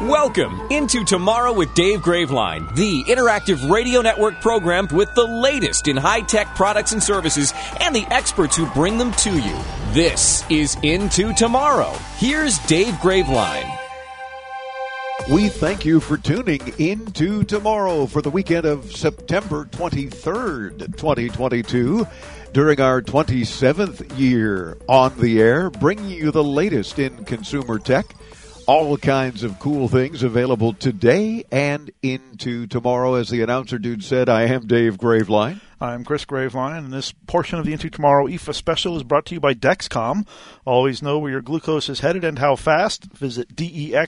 Welcome into Tomorrow with Dave Graveline, the interactive radio network program with the latest in high tech products and services and the experts who bring them to you. This is Into Tomorrow. Here's Dave Graveline. We thank you for tuning into tomorrow for the weekend of September 23rd, 2022. During our 27th year on the air, bringing you the latest in consumer tech all kinds of cool things available today and into tomorrow. As the announcer dude said, I am Dave Graveline. I'm Chris Graveline, and this portion of the Into Tomorrow IFA special is brought to you by Dexcom. Always know where your glucose is headed and how fast. Visit dexcom.com.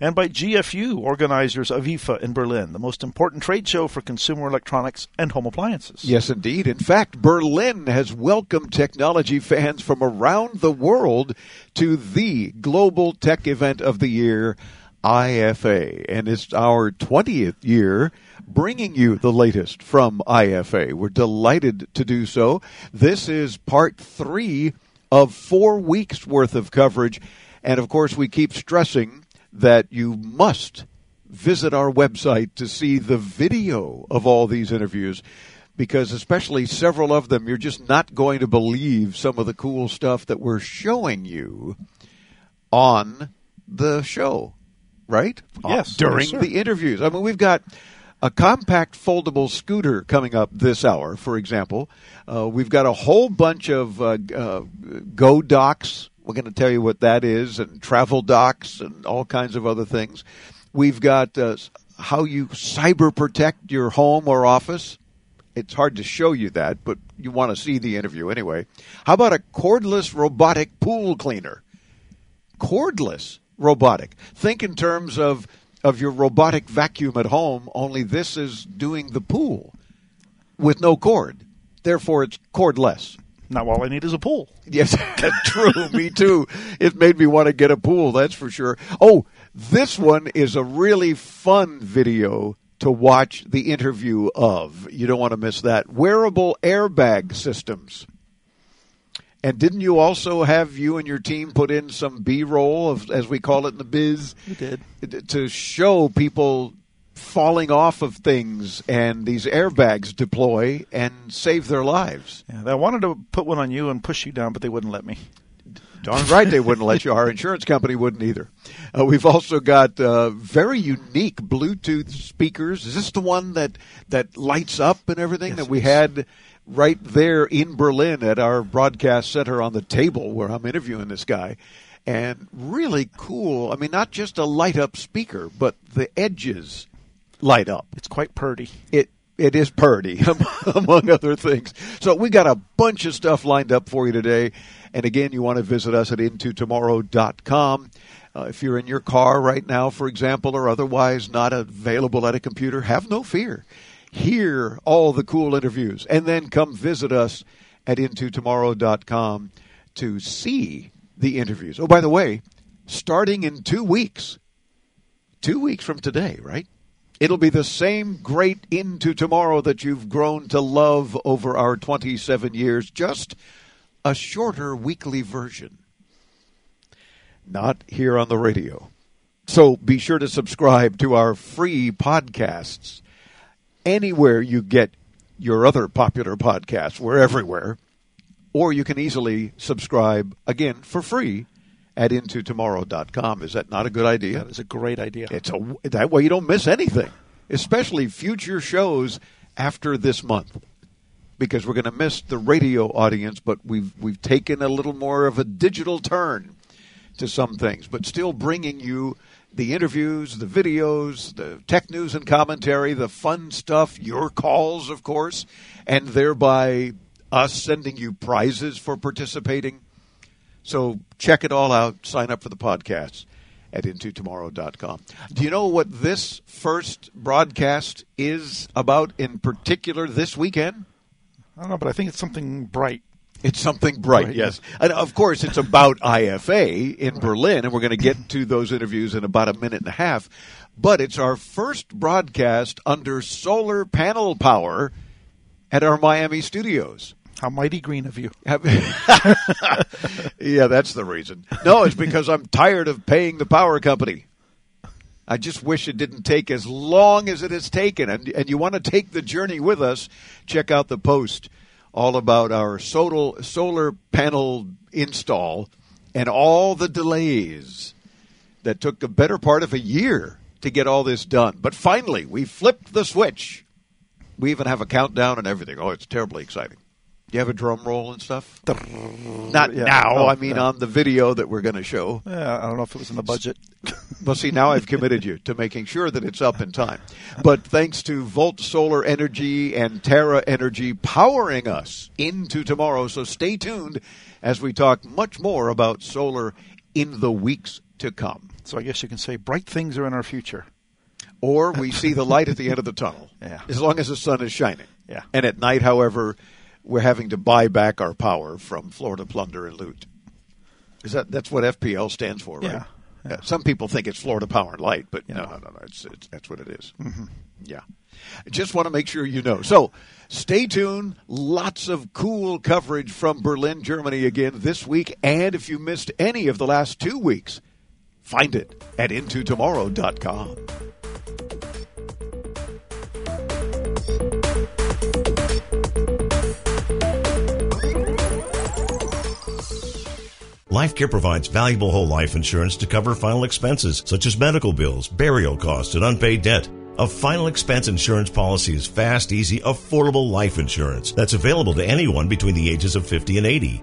And by GFU, organizers of IFA in Berlin, the most important trade show for consumer electronics and home appliances. Yes, indeed. In fact, Berlin has welcomed technology fans from around the world to the global tech event of the year, IFA. And it's our 20th year bringing you the latest from IFA. We're delighted to do so. This is part three of four weeks worth of coverage. And of course, we keep stressing that you must visit our website to see the video of all these interviews because especially several of them you're just not going to believe some of the cool stuff that we're showing you on the show right yes during yes, the interviews i mean we've got a compact foldable scooter coming up this hour, for example. Uh, we've got a whole bunch of uh, uh, Go Docks. We're going to tell you what that is, and travel docks, and all kinds of other things. We've got uh, how you cyber protect your home or office. It's hard to show you that, but you want to see the interview anyway. How about a cordless robotic pool cleaner? Cordless robotic. Think in terms of of your robotic vacuum at home, only this is doing the pool with no cord. Therefore, it's cordless. Now, all I need is a pool. Yes, true. me too. It made me want to get a pool, that's for sure. Oh, this one is a really fun video to watch the interview of. You don't want to miss that. Wearable airbag systems. And didn't you also have you and your team put in some B roll of, as we call it in the biz? We did to show people falling off of things and these airbags deploy and save their lives. Yeah, I wanted to put one on you and push you down, but they wouldn't let me. Darn right they wouldn't let you. Our insurance company wouldn't either. Uh, we've also got uh, very unique Bluetooth speakers. Is this the one that that lights up and everything yes, that we had right there in Berlin at our broadcast center on the table where I'm interviewing this guy? and really cool. I mean, not just a light up speaker, but the edges light up. It's quite purdy. It it is purdy, among other things. So we got a bunch of stuff lined up for you today. And again, you want to visit us at intotomorrow.com. Uh, if you're in your car right now, for example, or otherwise not available at a computer, have no fear. Hear all the cool interviews and then come visit us at intotomorrow.com to see the interviews. Oh, by the way, starting in two weeks, two weeks from today, right? It'll be the same great Into Tomorrow that you've grown to love over our 27 years, just a shorter weekly version. Not here on the radio. So be sure to subscribe to our free podcasts anywhere you get your other popular podcasts. We're everywhere or you can easily subscribe again for free at intotomorrow.com. Is that not a good idea? That is a great idea. It's a that way you don't miss anything, especially future shows after this month. Because we're going to miss the radio audience, but we've we've taken a little more of a digital turn to some things, but still bringing you the interviews, the videos, the tech news and commentary, the fun stuff, your calls, of course, and thereby us sending you prizes for participating. So check it all out. Sign up for the podcast at intotomorrow.com. Do you know what this first broadcast is about in particular this weekend? I don't know, but I think it's something bright. It's something bright, Right, yes. And of course, it's about IFA in Berlin, and we're going to get to those interviews in about a minute and a half. But it's our first broadcast under solar panel power at our Miami studios. How mighty green of you. Yeah, that's the reason. No, it's because I'm tired of paying the power company. I just wish it didn't take as long as it has taken. And, and you want to take the journey with us, check out the post all about our solar, solar panel install and all the delays that took the better part of a year to get all this done. But finally, we flipped the switch. We even have a countdown and everything. Oh, it's terribly exciting. Do you have a drum roll and stuff? Not Yeah. now. Oh, I mean, yeah. on the video that we're going to show. Yeah, I don't know if it was in the budget. Well, see, now I've committed you to making sure that it's up in time. But thanks to Volt Solar Energy and Terra Energy powering us into tomorrow. So stay tuned as we talk much more about solar in the weeks to come. So I guess you can say bright things are in our future. Or we see the light at the end of the tunnel. Yeah. As long as the sun is shining. Yeah. And at night, however, we're having to buy back our power from Florida Plunder and Loot. Is that that's what FPL stands for, right? Yeah. Uh, Some people think it's Florida Power and Light, but no, Yeah. no, no, no. It's, it's that's what it is. Yeah. Just want to make sure you know. So stay tuned. Lots of cool coverage from Berlin, Germany again this week. And if you missed any of the last two weeks, find it at intotomorrow.com. LifeCare provides valuable whole life insurance to cover final expenses such as medical bills, burial costs, and unpaid debt. A final expense insurance policy is fast, easy, affordable life insurance that's available to anyone between the ages of 50 and 80.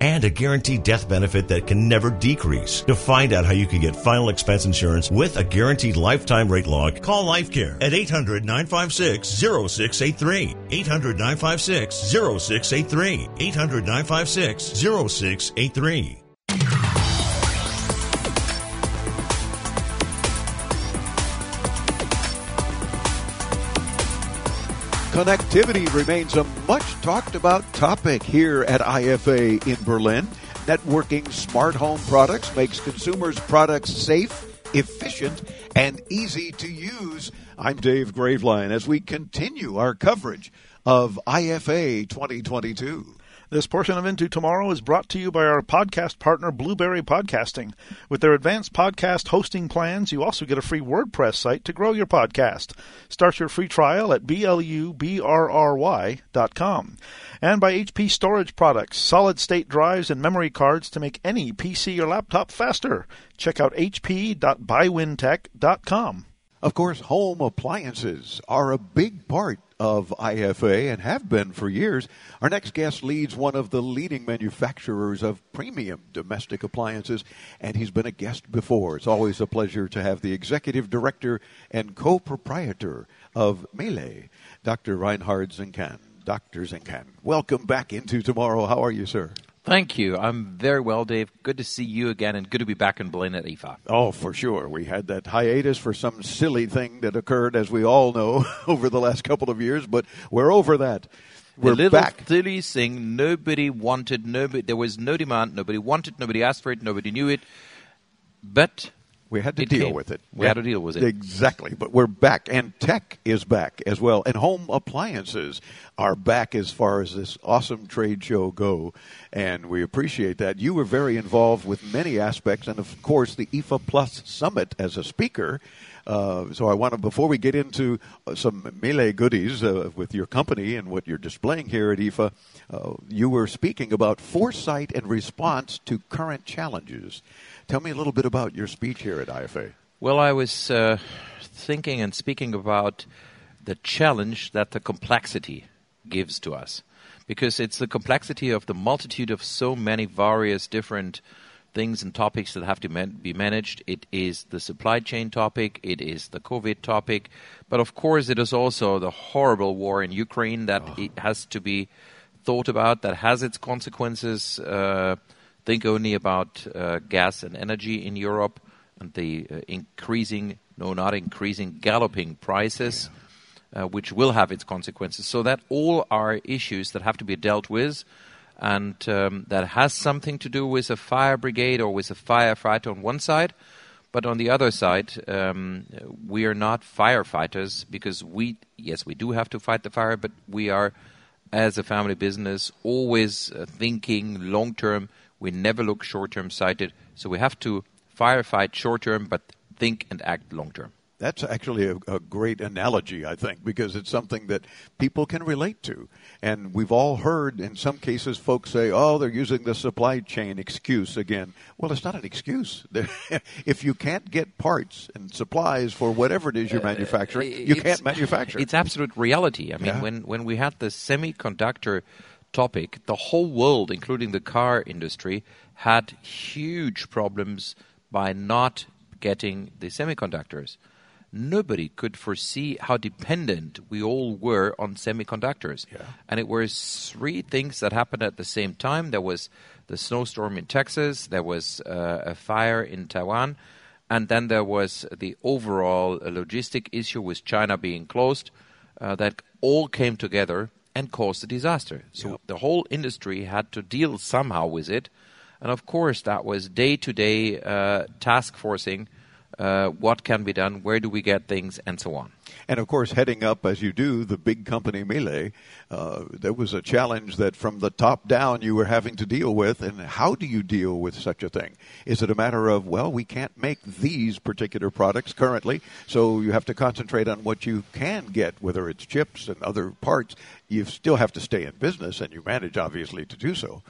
and a guaranteed death benefit that can never decrease. To find out how you can get final expense insurance with a guaranteed lifetime rate lock, call LifeCare at 800 956 0683. 800 956 0683. 800 956 0683. Connectivity remains a much talked about topic here at IFA in Berlin. Networking smart home products makes consumers' products safe, efficient, and easy to use. I'm Dave Graveline as we continue our coverage of IFA 2022. This portion of Into Tomorrow is brought to you by our podcast partner, Blubrry Podcasting. With their advanced podcast hosting plans, you also get a free WordPress site to grow your podcast. Start your free trial at blubrry.com. And by HP Storage Products, solid state drives and memory cards to make any PC or laptop faster. Check out hp.bywintech.com. Of course, home appliances are a big part of IFA and have been for years. Our next guest leads one of the leading manufacturers of premium domestic appliances, and he's been a guest before. It's always a pleasure to have the executive director and co proprietor of Miele, Dr. Reinhard Zinkann. Dr. Zinkann, welcome back into tomorrow. How are you, sir? Thank you. I'm very well, Dave. Good to see you again, and good to be back in Berlin at IFA. Oh, for sure. We had that hiatus for some silly thing that occurred, as we all know, over the last couple of years, but we're over that. We're the little back. silly thing nobody wanted, nobody there was no demand, nobody wanted, nobody asked for it, nobody knew it. But We had to It deal came. with it. We had to deal with it. Exactly. But we're back, and tech is back as well, and home appliances are back as far as this awesome trade show go, and we appreciate that. You were very involved with many aspects, and of course the IFA Plus Summit as a speaker. Uh, so I want to, before we get into some Miele goodies uh, with your company and what you're displaying here at IFA, uh, you were speaking about foresight and response to current challenges. Tell me a little bit about your speech here at IFA. Well, I was uh, thinking and speaking about the challenge that the complexity gives to us. Because it's the complexity of the multitude of so many various different things and topics that have to man- be managed. It is the supply chain topic, it is the COVID topic, but of course, it is also the horrible war in Ukraine that it has to be thought about, that has its consequences. Uh, think only about uh, gas and energy in Europe and the uh, increasing, no, not increasing, galloping prices. Uh, which will have its consequences. So that all are issues that have to be dealt with, and um, that has something to do with a fire brigade or with a firefighter on one side, but on the other side, um, we are not firefighters because we, yes, we do have to fight the fire, but we are, as a family business, always uh, thinking long term. We never look short term sighted, so we have to firefight short term, but think and act long term. That's actually a, a, great analogy, I think, because it's something that people can relate to. And we've all heard in some cases folks say, oh, they're using the supply chain excuse again. Well, it's not an excuse. if you can't get parts and supplies for whatever it is you're manufacturing, uh, you can't manufacture. It's absolute reality. I mean, yeah. when, when we had the semiconductor topic, the whole world, including the car industry, had huge problems by not getting the semiconductors nobody could foresee how dependent we all were on semiconductors. Yeah. And it was three things that happened at the same time. There was the snowstorm in Texas, there was uh, a fire in Taiwan, and then there was the overall logistic issue with China being closed uh, that all came together and caused a disaster. So the whole industry had to deal somehow with it. And of course, that was day to day task forcing uh, what can be done, where do we get things, and so on. And of course, heading up as you do the big company Miele, uh, there was a challenge that from the top down you were having to deal with. And how do you deal with such a thing? Is it a matter of, well, we can't make these particular products currently, so you have to concentrate on what you can get, whether it's chips and other parts? You still have to stay in business, and you manage, obviously, to do so.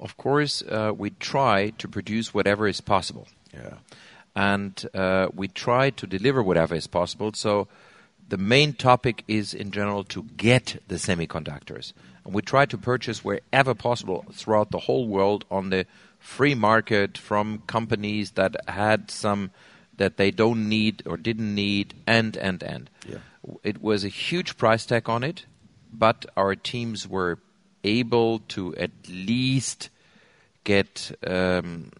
Of course, uh, we try to produce whatever is possible. Yeah and uh, we try to deliver whatever is possible. So the main topic is in general to get the semiconductors. And we try to purchase wherever possible throughout the whole world on the free market from companies that had some that they don't need or didn't need and and and. Yeah. It was a huge price tag on it, but our teams were able to at least get um,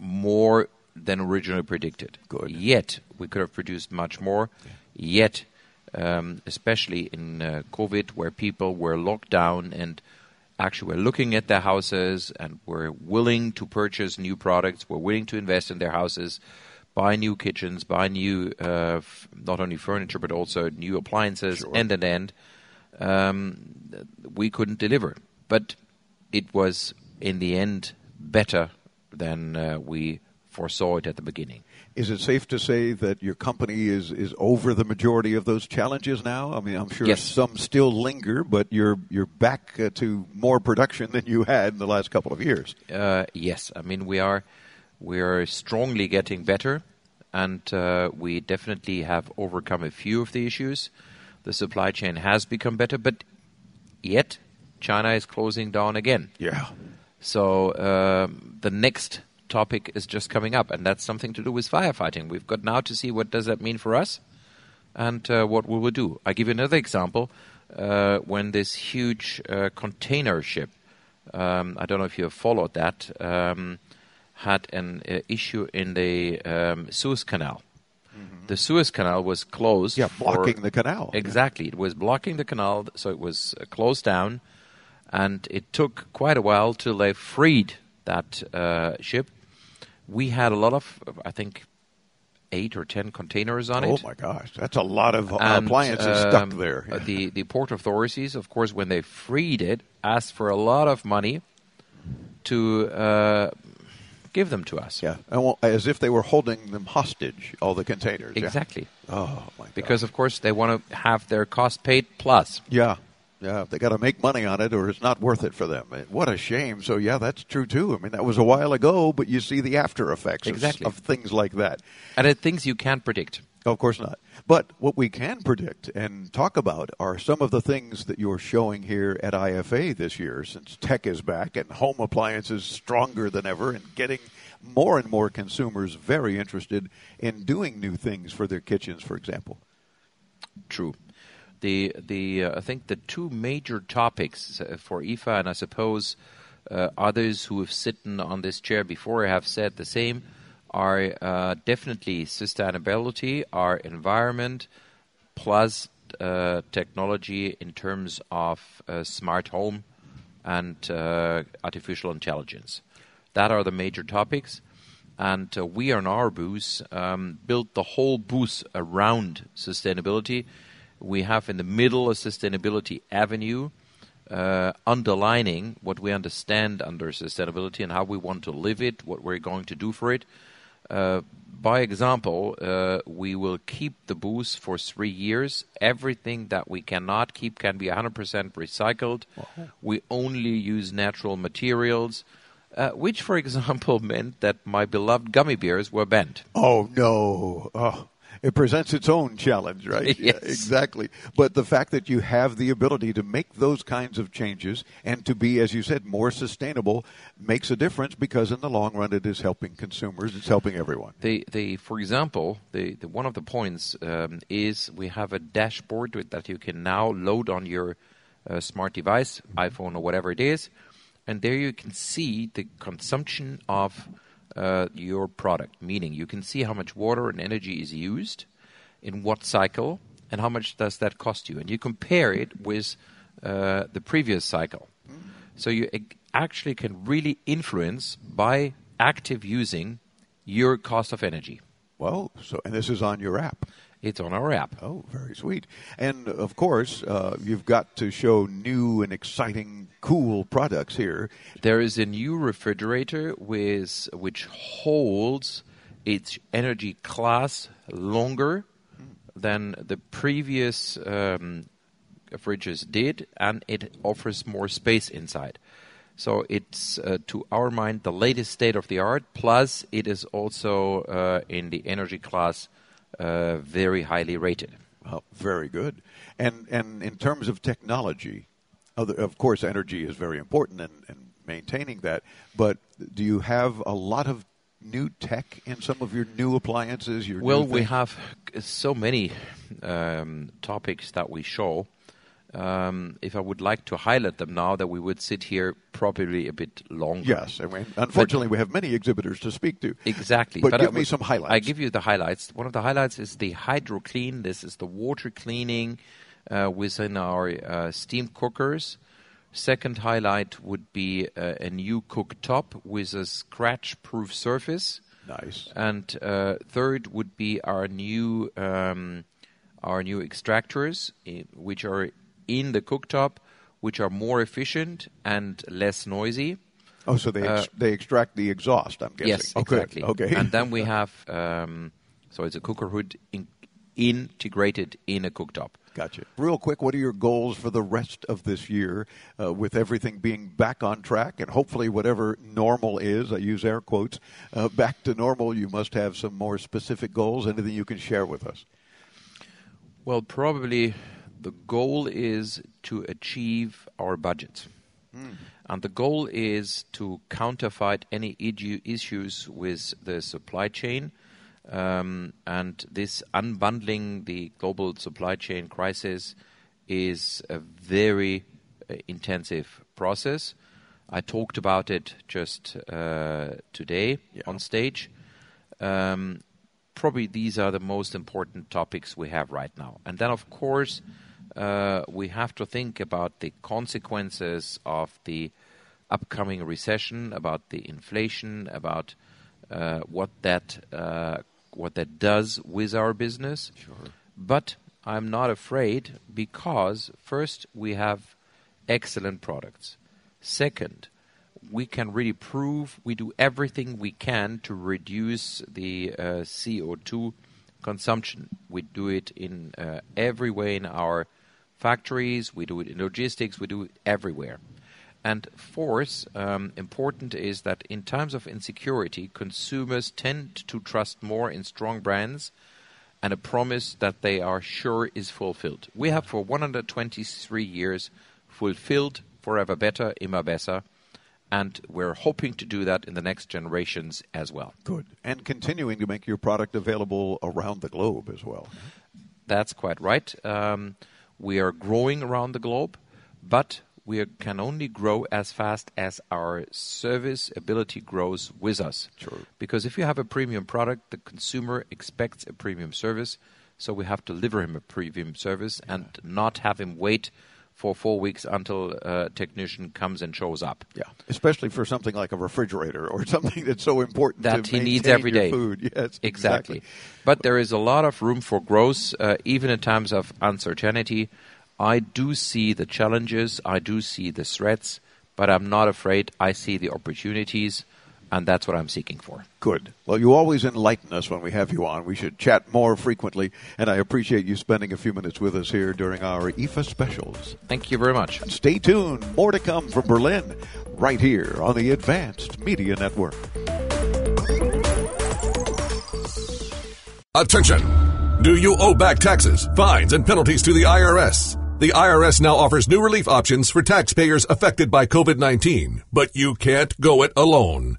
more than originally predicted. Good. Yet we could have produced much more. Yeah. Yet, um, especially in uh, COVID, where people were locked down and actually were looking at their houses and were willing to purchase new products, were willing to invest in their houses, buy new kitchens, buy new uh, f- not only furniture but also new appliances, sure. end and end. Um, we couldn't deliver, but it was in the end better than uh, we foresaw it at the beginning. Is it safe to say that your company is, is over the majority of those challenges now? I mean, I'm sure yes. some still linger, but you're you're back uh, to more production than you had in the last couple of years. Uh, yes, I mean we are we are strongly getting better, and uh, we definitely have overcome a few of the issues. The supply chain has become better, but yet China is closing down again. Yeah. So um, the next topic is just coming up, and that's something to do with firefighting. We've got now to see what does that mean for us, and uh, what we will do. I give you another example. Uh, when this huge uh, container ship, um, I don't know if you have followed that, um, had an uh, issue in the um, Suez Canal. Mm-hmm. The Suez Canal was closed. Yeah, blocking the canal. Exactly, it was blocking the canal, so it was uh, closed down, and it took quite a while till they freed that uh, ship we had a lot of, I think, eight or ten containers on oh it. Oh my gosh, that's a lot of and, appliances um, stuck there. The the port authorities, of course, when they freed it, asked for a lot of money to uh, give them to us. Yeah, well, as if they were holding them hostage, all the containers. Exactly. Yeah. Oh my god. Because of course they want to have their cost paid plus. Yeah. Yeah, they got to make money on it, or it's not worth it for them. What a shame. So yeah, that's true too. I mean, that was a while ago, but you see the after effects of- of, things like that. And it things you can't predict. Of course not. But what we can predict and talk about are some of the things that you're showing here at IFA this year, since tech is back and home appliances stronger than ever, and getting more and more consumers very interested in doing new things for their kitchens, for example. True. The the uh, I think the two major topics uh, for IFA, and I suppose uh, others who have sitten on this chair before have said the same, are uh, definitely sustainability, our environment, plus uh, technology in terms of uh, smart home and artificial intelligence. That are the major topics. And we on our booth um, built the whole booth around sustainability. We have in the middle a sustainability avenue, uh, underlining what we understand under sustainability and how we want to live it, what we're going to do for it. Uh, by example, uh, we will keep the booth for three years. Everything that we cannot keep can be 100% recycled. We only use natural materials, uh, which, for example, meant that my beloved gummy bears were banned. Oh no! Oh, it presents its own challenge, right? Yeah, Yes. exactly. But the fact that you have the ability to make those kinds of changes and to be, as you said, more sustainable makes a difference because in the long run, it is helping consumers. It's helping everyone. They, they, for example, the, the one of the points um, is we have a dashboard that you can now load on your uh, smart device, iPhone or whatever it is, and there you can see the consumption of uh, your product. Meaning, you can see how much water and energy is used, in what cycle, and how much does that cost you, and you compare it with uh, the previous cycle. So you ac- actually can really influence by active using your cost of energy. Well, so and this is on your app. It's on our app. Oh, very sweet. And of course, uh, you've got to show new and exciting, cool products here. There is a new refrigerator with which holds its energy class longer than the previous um, fridges did, and it offers more space inside. So it's, uh, to our mind, the latest state of the art. Plus, it is also uh, in the energy class uh, very highly rated. Oh, very good. And and in terms of technology, other, of course, energy is very important and, and maintaining that. But do you have a lot of new tech in some of your new appliances? Your Well, new we have uh, so many um, topics that we show. Um, if I would like to highlight them now, that we would sit here probably a bit longer. Yes, I mean, unfortunately, we have many exhibitors to speak to. Exactly. But, I give me some highlights. I give you the highlights. One of the highlights is the Hydro Clean. This is the water cleaning uh, within our uh, steam cookers. Second highlight would be uh, a new cooktop with a scratch-proof surface. Nice. And uh, third would be our new um, our new extractors, which are in the cooktop, which are more efficient and less noisy. Oh, so they ex- they extract the exhaust. I'm guessing. Uh, Yes, Oh, good. exactly. Okay. And then we have um, so it's a cooker hood in, integrated in a cooktop. Gotcha. Real quick, what are your goals for the rest of this year uh, with everything being back on track and hopefully whatever normal is, I use air quotes, uh, back to normal? You must have some more specific goals. Anything you can share with us? Well, probably the goal is to achieve our budget. And the goal is to counterfight any issues with the supply chain. Um, and this unbundling the global supply chain crisis is a very uh, intensive process. I talked about it just uh, today on stage. Um, probably these are the most important topics we have right now. And then, of course, uh, we have to think about the consequences of the upcoming recession, about the inflation, about uh, what that uh, what that does with our business. Sure. But I'm not afraid because first we have excellent products. Second, we can really prove we do everything we can to reduce the uh, CO2 consumption. We do it in uh, every way in our factories, we do it in logistics, we do it everywhere. And fourth, um, important is that in times of insecurity, consumers tend to trust more in strong brands and a promise that they are sure is fulfilled. We have for 123 years fulfilled Forever Better, Immer Besser, and we're hoping to do that in the next generations as well. Good. And continuing to make your product available around the globe as well. That's quite right. Um, we are growing around the globe, but we can only grow as fast as our service ability grows with us. True. Because if you have a premium product, the consumer expects a premium service, so we have to deliver him a premium service and not have him wait for four weeks until a technician comes and shows up. Yeah, especially for something like a refrigerator or something that's so important that to he needs every day. Food. Yes, exactly. But there is a lot of room for growth, uh, even in times of uncertainty. I do see the challenges, I do see the threats, but I'm not afraid. I see the opportunities, and that's what I'm seeking for. Good. Well, you always enlighten us when we have you on. We should chat more frequently, and I appreciate you spending a few minutes with us here during our IFA specials. Thank you very much. Stay tuned. More to come from Berlin, right here on the Advanced Media Network. Attention! Do you owe back taxes, fines, and penalties to the IRS? The IRS now offers new relief options for taxpayers affected by COVID 19, but you can't go it alone.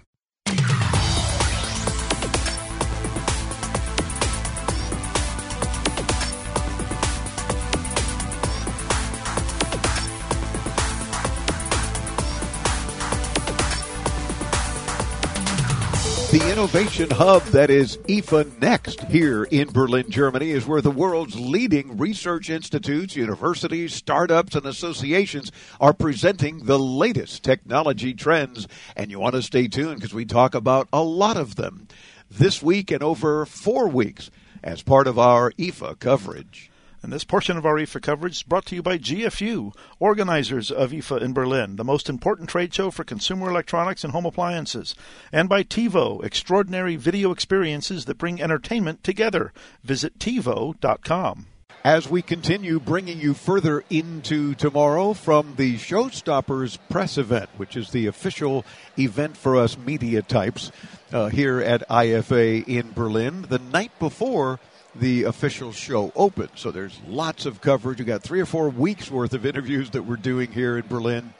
The innovation hub that is IFA Next here in Berlin, Germany, is where the world's leading research institutes, universities, startups, and associations are presenting the latest technology trends. And you want to stay tuned because we talk about a lot of them this week and over four weeks as part of our IFA coverage. And this portion of our IFA coverage is brought to you by GFU, organizers of IFA in Berlin, the most important trade show for consumer electronics and home appliances, and by TiVo, extraordinary video experiences that bring entertainment together. Visit TiVo.com. As we continue bringing you further into tomorrow from the Showstoppers press event, which is the official event for us media types uh, here at IFA in Berlin, the night before the official show opened. So there's lots of coverage. We've got three or four weeks worth of interviews that we're doing here in Berlin.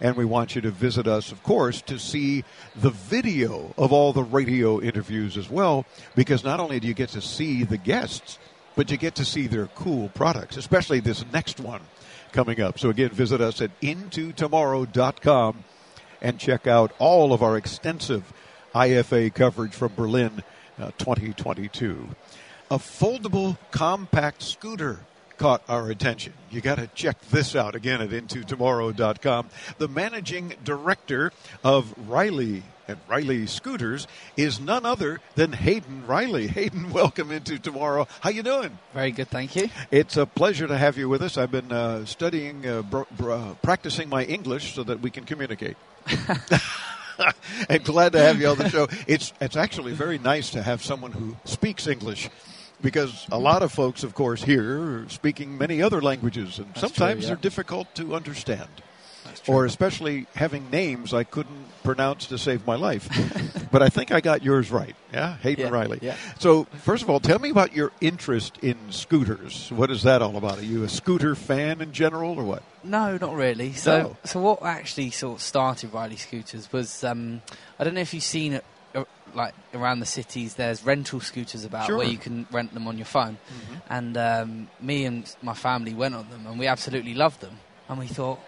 And we want you to visit us, of course, to see the video of all the radio interviews as well, because not only do you get to see the guests, but you get to see their cool products, especially this next one coming up. So again, visit us at intotomorrow.com and check out all of our extensive IFA coverage from Berlin uh, 2022 a foldable compact scooter caught our attention. You got to check this out again at intotomorrow.com. The managing director of Riley and Riley Scooters is none other than Hayden Riley. Hayden, welcome into tomorrow. How you doing? Very good, thank you. It's a pleasure to have you with us. I've been uh, studying, uh, br- br- practicing my English so that we can communicate. and glad to have you on the show. It's it's actually very nice to have someone who speaks English because a lot of folks, of course, here are speaking many other languages, and That's sometimes true, yeah. they're difficult to understand. Or especially having names I couldn't pronounce to save my life. but I think I got yours right. Yeah, Hayden Yeah, Riley. yeah. So, first of all, tell me about your interest in scooters. What is that all about? Are you a scooter fan in general, or what? No, not really. So, No. so what actually sort of started Riley Scooters was um, I don't know if you've seen it like around the cities, there's rental scooters about Sure. where you can rent them on your phone. And um, me and my family went on them, and we absolutely loved them. And we thought,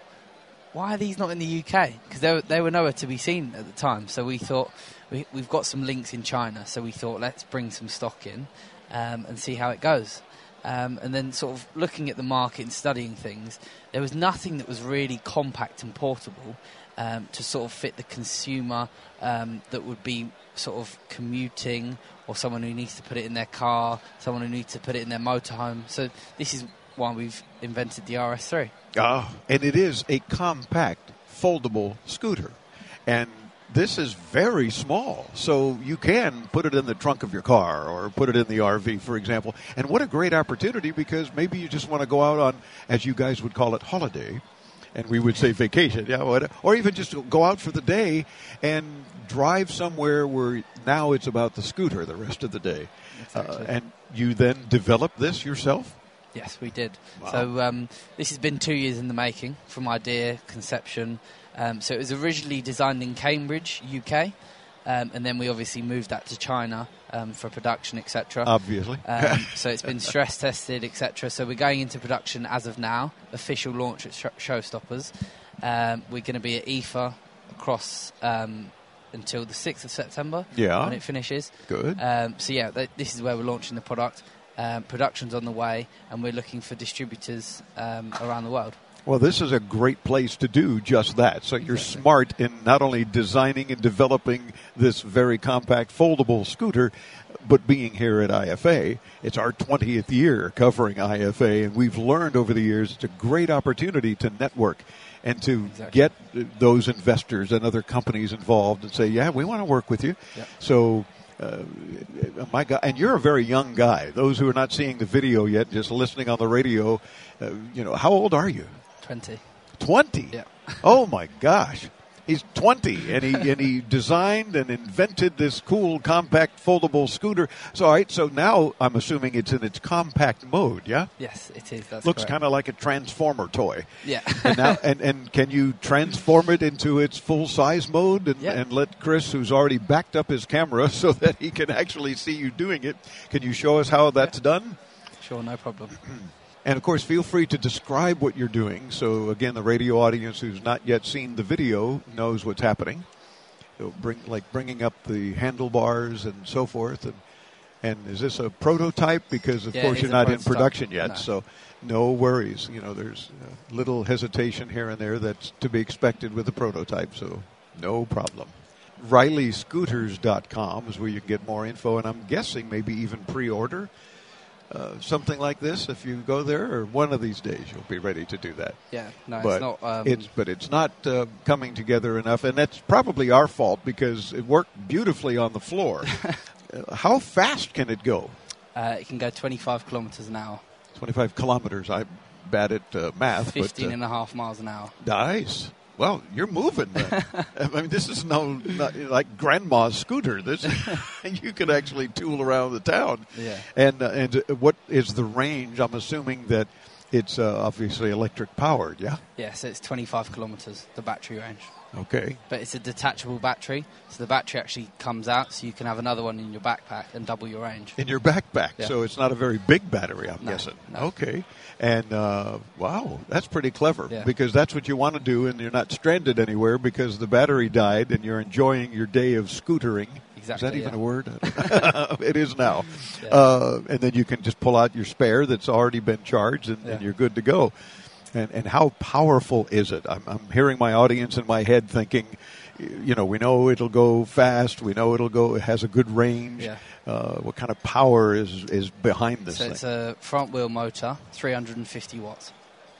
why are these not in the UK? Because they were, they were nowhere to be seen at the time. So we thought we, we've got some links in China. So we thought let's bring some stock in um, and see how it goes. Um, and then sort of looking at the market and studying things, there was nothing that was really compact and portable um, to sort of fit the consumer um, that would be sort of commuting or someone who needs to put it in their car, someone who needs to put it in their motorhome. So this is why we've invented the RS3. Ah, and it is a compact, foldable scooter. And this is very small, so you can put it in the trunk of your car or put it in the RV, for example. And what a great opportunity because maybe you just want to go out on, as you guys would call it, holiday, and we would say vacation, yeah, what- or even just go out for the day and drive somewhere where now it's about the scooter the rest of the day. Uh, and you then develop this yourself? Yes, we did. Wow. So um, this has been two years in the making, from idea, conception. Um, so it was originally designed in Cambridge, UK, um, and then we obviously moved that to China um, for production, etc. Obviously. Um, so it's been stress tested, etc. So we're going into production as of now. Official launch at Sh- Showstoppers. Um, we're going to be at IFA across um, until the sixth of September. Yeah. when it finishes. Good. Um, so yeah, th- this is where we're launching the product. Um, production's on the way, and we're looking for distributors um, around the world. Well, this is a great place to do just that. So you're smart in not only designing and developing this very compact foldable scooter, but being here at IFA. It's our 20th year covering IFA, and we've learned over the years it's a great opportunity to network and to get uh, those investors and other companies involved and say, yeah, we want to work with you. So uh, my God, and you're a very young guy. Those who are not seeing the video yet, just listening on the radio, uh, you know, how old are you? Twenty. 20? Yeah. oh my gosh. He's 20 and he and he designed and invented this cool compact foldable scooter. So all right, so now I'm assuming it's in its compact mode, yeah? Yes, it is. That's Looks kind of like a transformer toy. Yeah. and now and, and can you transform it into its full size mode and, Yeah. and let Chris who's already backed up his camera so that he can actually see you doing it. Can you show us how that's done? Sure, no problem. And of course, feel free to describe what you're doing. So again, the radio audience who's not yet seen the video knows what's happening. So bring like bringing up the handlebars and so forth. And and is this a prototype? Because of Yeah, course you're not in production yet. No. So no worries. You know, there's little hesitation here and there that's to be expected with a prototype. So no problem. RileyScooters.com is where you can get more info, and I'm guessing maybe even pre-order uh, something like this if you go there, or one of these days you'll be ready to do that. Yeah, no, but it's not. Um, it's but it's not uh, coming together enough, and that's probably our fault because it worked beautifully on the floor. Uh, How fast can it go? uh, it can go 25 kilometers an hour, 25 kilometers. I'm bad at uh, math, 15 but and a half miles an hour. nice. Well, you're moving. I mean, this is no not like grandma's scooter. This you can actually tool around the town. Yeah. And uh, and uh, what is the range? I'm assuming that it's uh, obviously electric powered. Yeah. Yeah, so it's 25 kilometers, the battery range. Okay. But it's a detachable battery, so the battery actually comes out, so you can have another one in your backpack and double your range. In your backpack, Yeah. so it's not a very big battery. I'm No, guessing. no. Okay. And uh, wow, that's pretty clever Yeah. because that's what you want to do, and you're not stranded anywhere because the battery died, and you're enjoying your day of scootering. Is that even yeah. a word? it is now. Uh, and then you can just pull out your spare that's already been charged, and, and you're good to go. And and how powerful is it? I'm, I'm hearing my audience in my head thinking, you know, we know it'll go fast. We know it'll go. It has a good range. Yeah. Uh, what kind of power is is behind this So thing? it's a front wheel motor, 350 watts.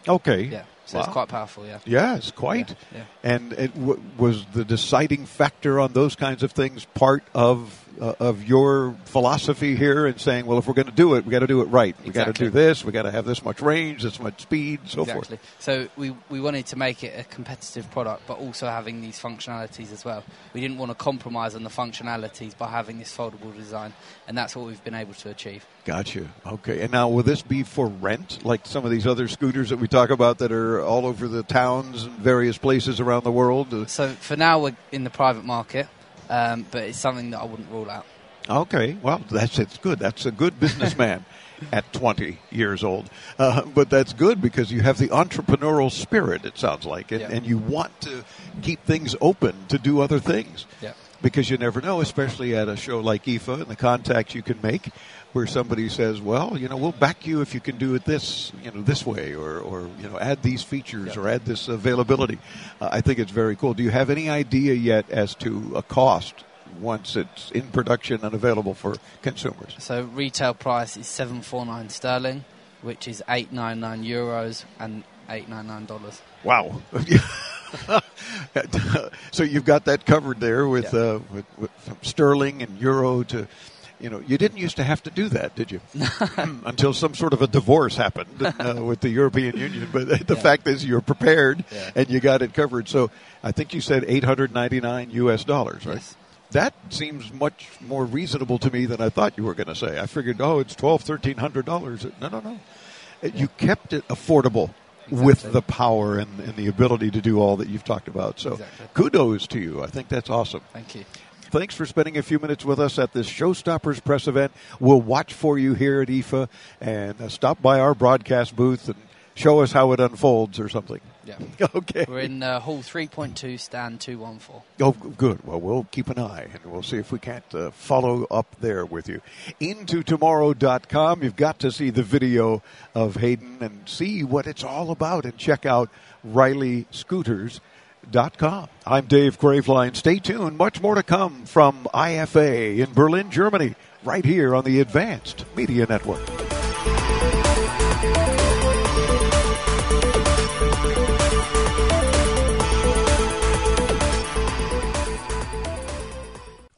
okay. Yeah, so Wow. it's quite powerful. Yeah. Yes, quite. Yeah, yeah. And it w- was the deciding factor on those kinds of things part of uh, of your philosophy here and saying, well, if we're going to do it, we got to do it right. We got to do this. We got to have this much range, this much speed, so exactly. forth. So we we wanted to make it a competitive product, but also having these functionalities as well. We didn't want to compromise on the functionalities by having this foldable design, and that's what we've been able to achieve. Gotcha. Okay. And now, will this be for rent, like some of these other scooters that we talk about that are all over the towns and various places around the world? So for now, we're in the private market. Um, but it's something that I wouldn't rule out. Okay, well, that's it's good. That's a good businessman at 20 years old. Uh, but that's good because you have the entrepreneurial spirit. It sounds like, and, Yeah. and you want to keep things open to do other things. Yeah. Because you never know, especially at a show like IFA and the contacts you can make, where somebody says, "Well, you know, we'll back you if you can do it this, you know, this way, or, or you know, add these features or add this availability." Uh, I think it's very cool. Do you have any idea yet as to a cost once it's in production and available for consumers? So retail price is seven four nine sterling, which is eight nine nine euros and eight nine nine dollars. Wow. so you've got that covered there with, Yeah. uh, with, with from sterling and euro to, you know, you didn't used to have to do that, did you? Until some sort of a divorce happened uh, with the European Union. But the Yeah. fact is, you're prepared Yeah. and you got it covered. So I think you said 899 U.S. dollars, right? Yes. That seems much more reasonable to me than I thought you were going to say. I figured, oh, it's twelve, thirteen hundred dollars. No, no, no. Uh, You kept it affordable with the power and, and the ability to do all that you've talked about. So, Exactly. kudos to you. I think that's awesome. Thank you. Thanks for spending a few minutes with us at this Showstoppers press event. We'll watch for you here at IFA and uh, stop by our broadcast booth and show us how it unfolds or something. Yeah. Okay. We're in uh, hall 3.2, stand 214. Oh, good. Well, we'll keep an eye and we'll see if we can't uh, follow up there with you. IntoTomorrow.com. You've got to see the video of Hayden and see what it's all about and check out RileyScooters.com. I'm Dave Graveline. Stay tuned. Much more to come from IFA in Berlin, Germany, right here on the Advanced Media Network.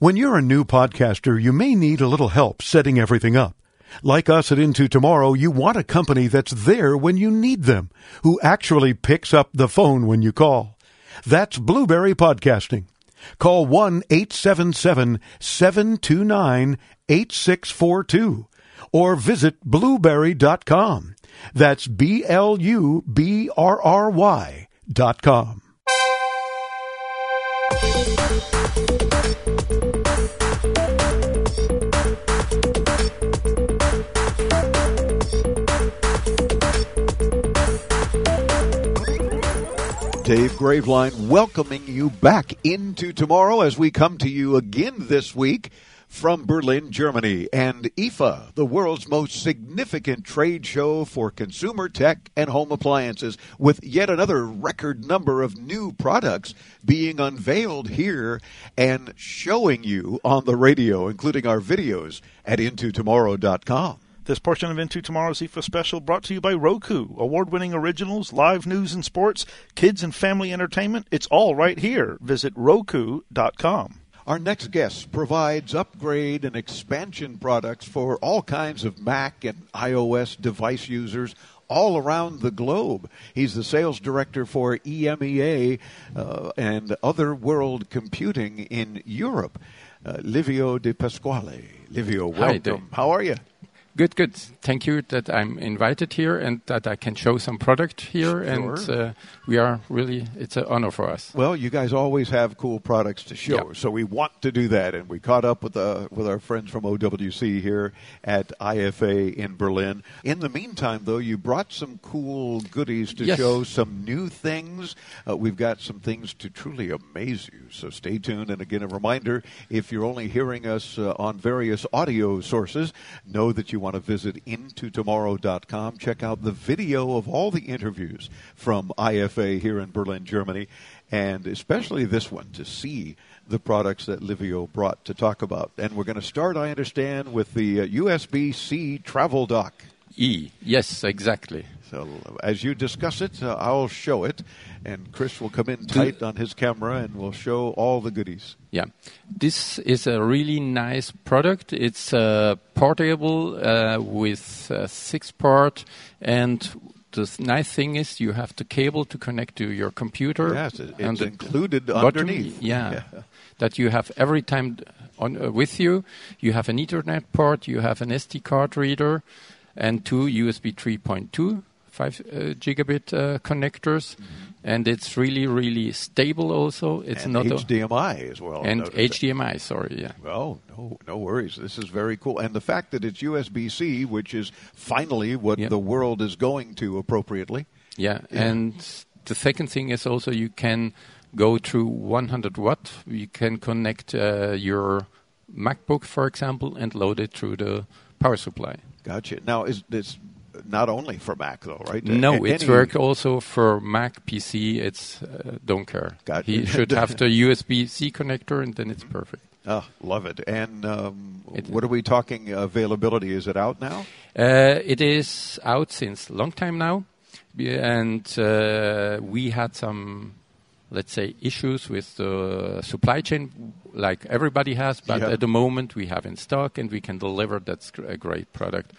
When you're a new podcaster, you may need a little help setting everything up. Like us at Into Tomorrow, you want a company that's there when you need them, who actually picks up the phone when you call. That's Blubrry Podcasting. Call 1-877-729-8642 or visit blubrry.com. That's B-L-U-B-R-R-Y dot com. Dave Graveline welcoming you back into tomorrow as we come to you again this week from Berlin, Germany, and IFA, the world's most significant trade show for consumer tech and home appliances, with yet another record number of new products being unveiled here and showing you on the radio, including our videos at intotomorrow.com. This portion of Into Tomorrow's IFA special brought to you by Roku. Award winning originals, live news and sports, kids and family entertainment. It's all right here. Visit Roku.com. Our next guest provides upgrade and expansion products for all kinds of Mac and iOS device users all around the globe. He's the sales director for EMEA uh, and Other World Computing in Europe. Uh, Livio De Pasquale. Livio, welcome. Dave. How are you? Good, good. Thank you that I'm invited here and that I can show some product here. And Sure. uh, we are really, it's an honor for us. Well, you guys always have cool products to show, Yeah. so we want to do that. And we caught up with uh, with our friends from OWC here at IFA in Berlin. In the meantime, though, you brought some cool goodies to Yes. show some new things. Uh, we've got some things to truly amaze you. So stay tuned. And again, a reminder: if you're only hearing us uh, on various audio sources, know that you want to visit intotomorrow.com. Check out the video of all the interviews from IFA here in Berlin, Germany, and especially this one to see the products that Livio brought to talk about. And we're going to start, I understand, with the uh, USB C travel dock. E, yes, exactly. So as you discuss it, uh, I'll show it, and Chris will come in tight on his camera and we'll show all the goodies. Yeah, this is a really nice product. It's uh, portable uh, with uh, six port, and the nice thing is you have the cable to connect to your computer. Yes, it- and it's the included bottom, underneath. Yeah, Yeah. that you have every time on uh, with you. You have an Ethernet port, you have an SD card reader, and two USB 3.2 five uh, gigabit uh, connectors, and it's really really stable. Also, it's and not a- HDMI as well. and. HDMI. Sorry, yeah. Oh, no, no worries. This is very cool. And the fact that it's USB C, which is finally what the world is going to appropriately. Yeah, Yeah. and the second thing is also you can go through 100 watt. You can connect uh, your MacBook, for example, and load it through the power supply. Gotcha. Now, is this not only for Mac, though, right? No, A- it's work also for Mac, PC. It's uh, don't care. Gotcha. He should have the USB C connector, and then it's perfect. Oh, love it. And um, what are we talking availability? Is it out now? Uh, it is out since long time now, and uh, we had some, let's say, issues with the supply chain, like everybody has. But Yeah. at the moment, we have in stock, and we can deliver. That's a great product.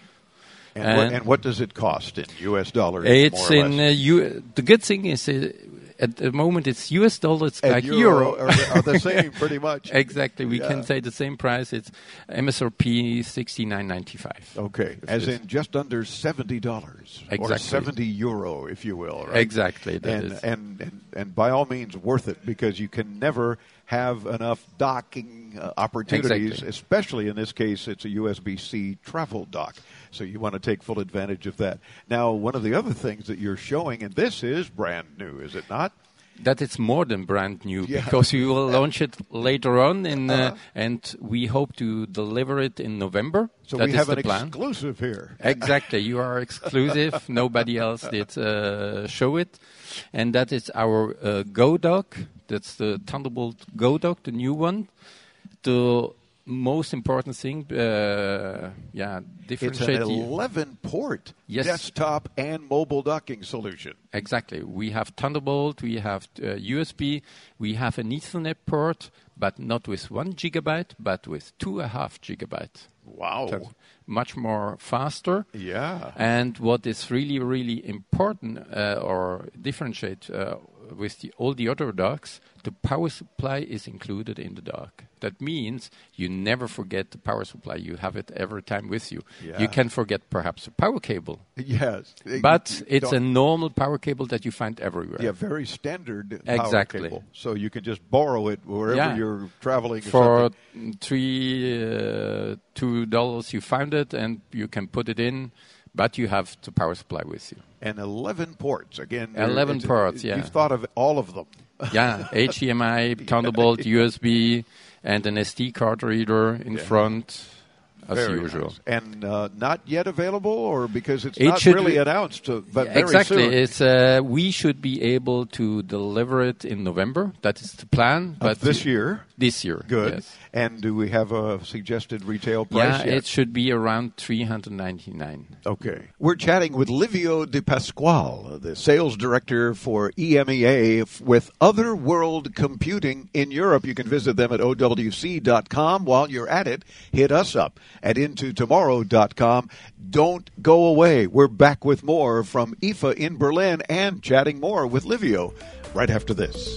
And, what, and what does it cost in U.S. dollars? It's in less? uh, U- the good thing is uh, at the moment it's US dollars And like euro are the- are the same, pretty much. exactly, we Yeah. can say the same price. It's MSRP sixty nine ninety five. Okay, as in just under seventy dollars, or seventy euro, if you will. Right? Exactly, that and, is. and and and by all means, worth it because you can never have enough docking uh, opportunities. Exactly. Especially in this case, it's a USB-C travel dock, so you want to take full advantage of that. Now, one of the other things that you're showing, and this is brand new, is it not? That it's more than brand new Yeah. because we will launch it later on, in, uh, Uh-huh. and we hope to deliver it in November. So That we is have the an plan. exclusive here. Exactly, you are exclusive. Nobody else did uh, show it, and that is our uh, Go Dock. That's the Thunderbolt Go Dock, the new one. The most important thing, uh, yeah, It's an the- 11 port Yes. desktop and mobile docking solution. Exactly. We have Thunderbolt, we have uh, USB, we have an Ethernet port, but not with one gigabyte, but with two and a half gigabyte. Wow. So much more faster. Yeah. And what is really, really important uh, or differentiate uh, with the, all the other docks, the power supply is included in the dock. That means you never forget the power supply. You have it every time with you. Yeah. You can forget perhaps a power cable. Yes. But it's a normal power cable that you find everywhere. Yeah, very standard power Exactly. cable. So you can just borrow it wherever Yeah. you're traveling. For three, uh, two dollars, you found it, and you can put it in, but you have the power supply with you. And 11 ports. Again, 11 ports, yeah. You've thought of all of them. Yeah, HDMI, Thunderbolt, USB, and an SD card reader in front, as Very usual. nice. And uh, not yet available, or because it's It not really announced, uh, but very exactly. soon. It's uh, we should be able to deliver it in November. That is the plan. Of But this year? This year. Good. yes. And do we have a suggested retail Yeah, price yet? it should be around three hundred ninety nine. Okay. We're chatting with Livio De Pasquale, the sales director for EMEA with Other World Computing in Europe. You can visit them at OWC.com. While you're at it, hit us up at IntoTomorrow.com. Don't go away. We're back with more from IFA in Berlin and chatting more with Livio right after this.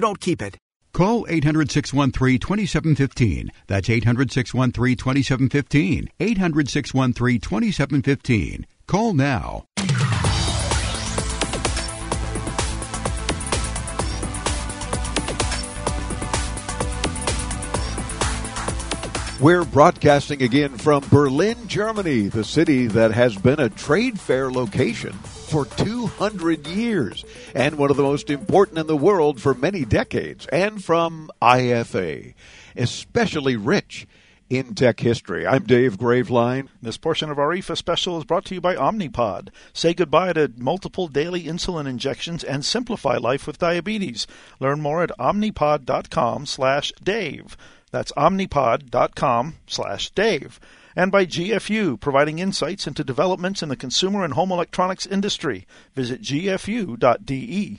don't keep it. Call 800 613 2715. That's 800 613 2715. 800 613 2715. Call now. We're broadcasting again from Berlin, Germany, the city that has been a trade fair location for 200 years and one of the most important in the world for many decades. And from IFA, especially rich in tech history. I'm Dave Graveline. This portion of our IFA special is brought to you by Omnipod. Say goodbye to multiple daily insulin injections and simplify life with diabetes. Learn more at omnipod.com slash Dave. That's omnipod.com slash Dave. And by GFU, providing insights into developments in the consumer and home electronics industry. Visit gfu.de.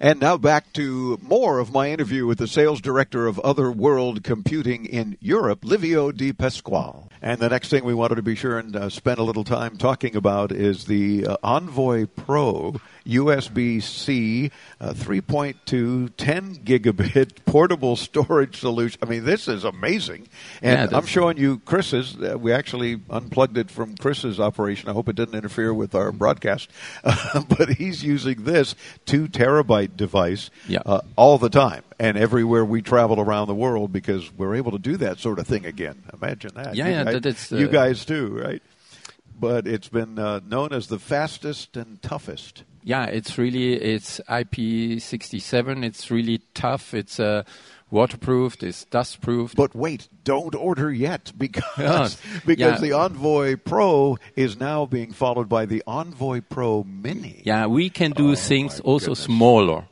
And now back to more of my interview with the sales director of Other World Computing in Europe, Livio Di Pasquale. And the next thing we wanted to be sure and uh, spend a little time talking about is the uh, Envoy Pro USB C uh, 3.2 10 gigabit portable storage solution. I mean, this is amazing. And Yeah, I'm showing you Chris's. Uh, we actually unplugged it from Chris's operation. I hope it didn't interfere with our broadcast. but he's using this two terabyte device Yeah. uh, all the time and everywhere we travel around the world because we're able to do that sort of thing again. Imagine that. Yeah, you guys, is, you uh, guys too, right? But it's been uh, known as the fastest and toughest. Yeah, it's really it's IP67. It's really tough. It's uh, waterproof. It's dustproof. But wait, don't order yet because because Yeah. the Envoy Pro is now being followed by the Envoy Pro Mini. Yeah, we can do Oh, things also smaller.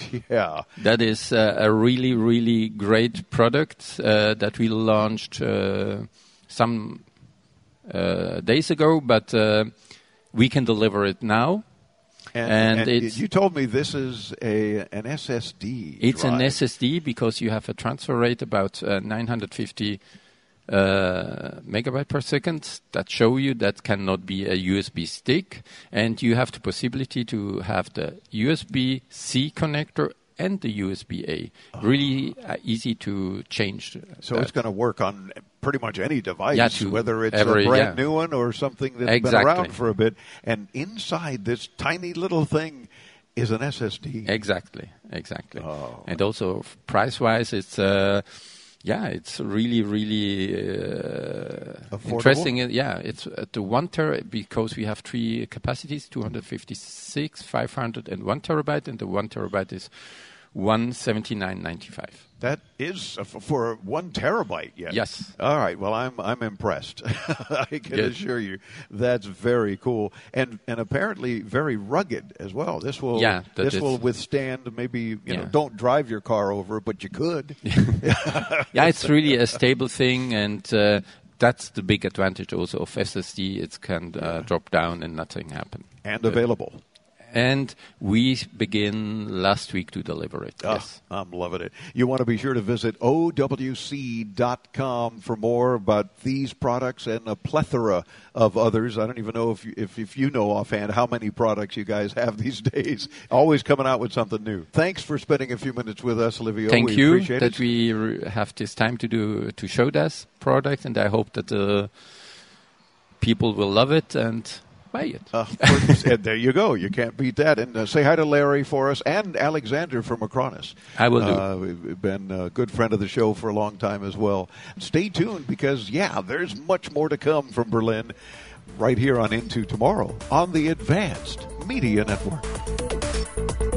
Yeah. That is uh, a really, really great product uh, that we launched uh, some uh, days ago, but uh, we can deliver it now. And, and it's you told me this is a an SSD. It's an. SSD because you have a transfer rate about uh, 950 uh, megabyte per second that show you that cannot be a USB stick, and you have the possibility to have the USB C connector and the USB A. Really uh, easy to change. So that. it's going to work on pretty much any device, Yeah, whether it's every- a brand yeah. new one or something that's Exactly. been around for a bit. And inside this tiny little thing is an SSD. Exactly, exactly. Oh. And also price wise, it's uh, yeah, it's really really uh, interesting. Uh, Yeah, it's at the one ter because we have three capacities: 256, 500, and one terabyte, and the one terabyte is 179.95. That is f- for one terabyte. Yes. Yes. All right. Well, I'm I'm impressed. I can Good. assure you that's very cool and and apparently very rugged as well. This will Yeah, this is- will withstand maybe you know don't drive your car over, but you could. yeah, it's really a stable thing, and uh, that's the big advantage also of SSD. It can uh, drop down and nothing happen. and available. And we begin last week to deliver it. Ah, yes. I'm loving it. You want to be sure to visit OWC.com for more about these products and a plethora of others. I don't even know if you, if, if you know offhand how many products you guys have these days. Always coming out with something new. Thanks for spending a few minutes with us, Olivia. Thank we you that it. we have this time to do to show this product, and I hope that the people will love it and it. Uh, course, and there you go. You can't beat that. And uh, say hi to Larry for us and Alexander from Acronis. I will do. Uh, we've been a good friend of the show for a long time as well. Stay tuned because, yeah, there's much more to come from Berlin right here on Into Tomorrow on the Advanced Media Network.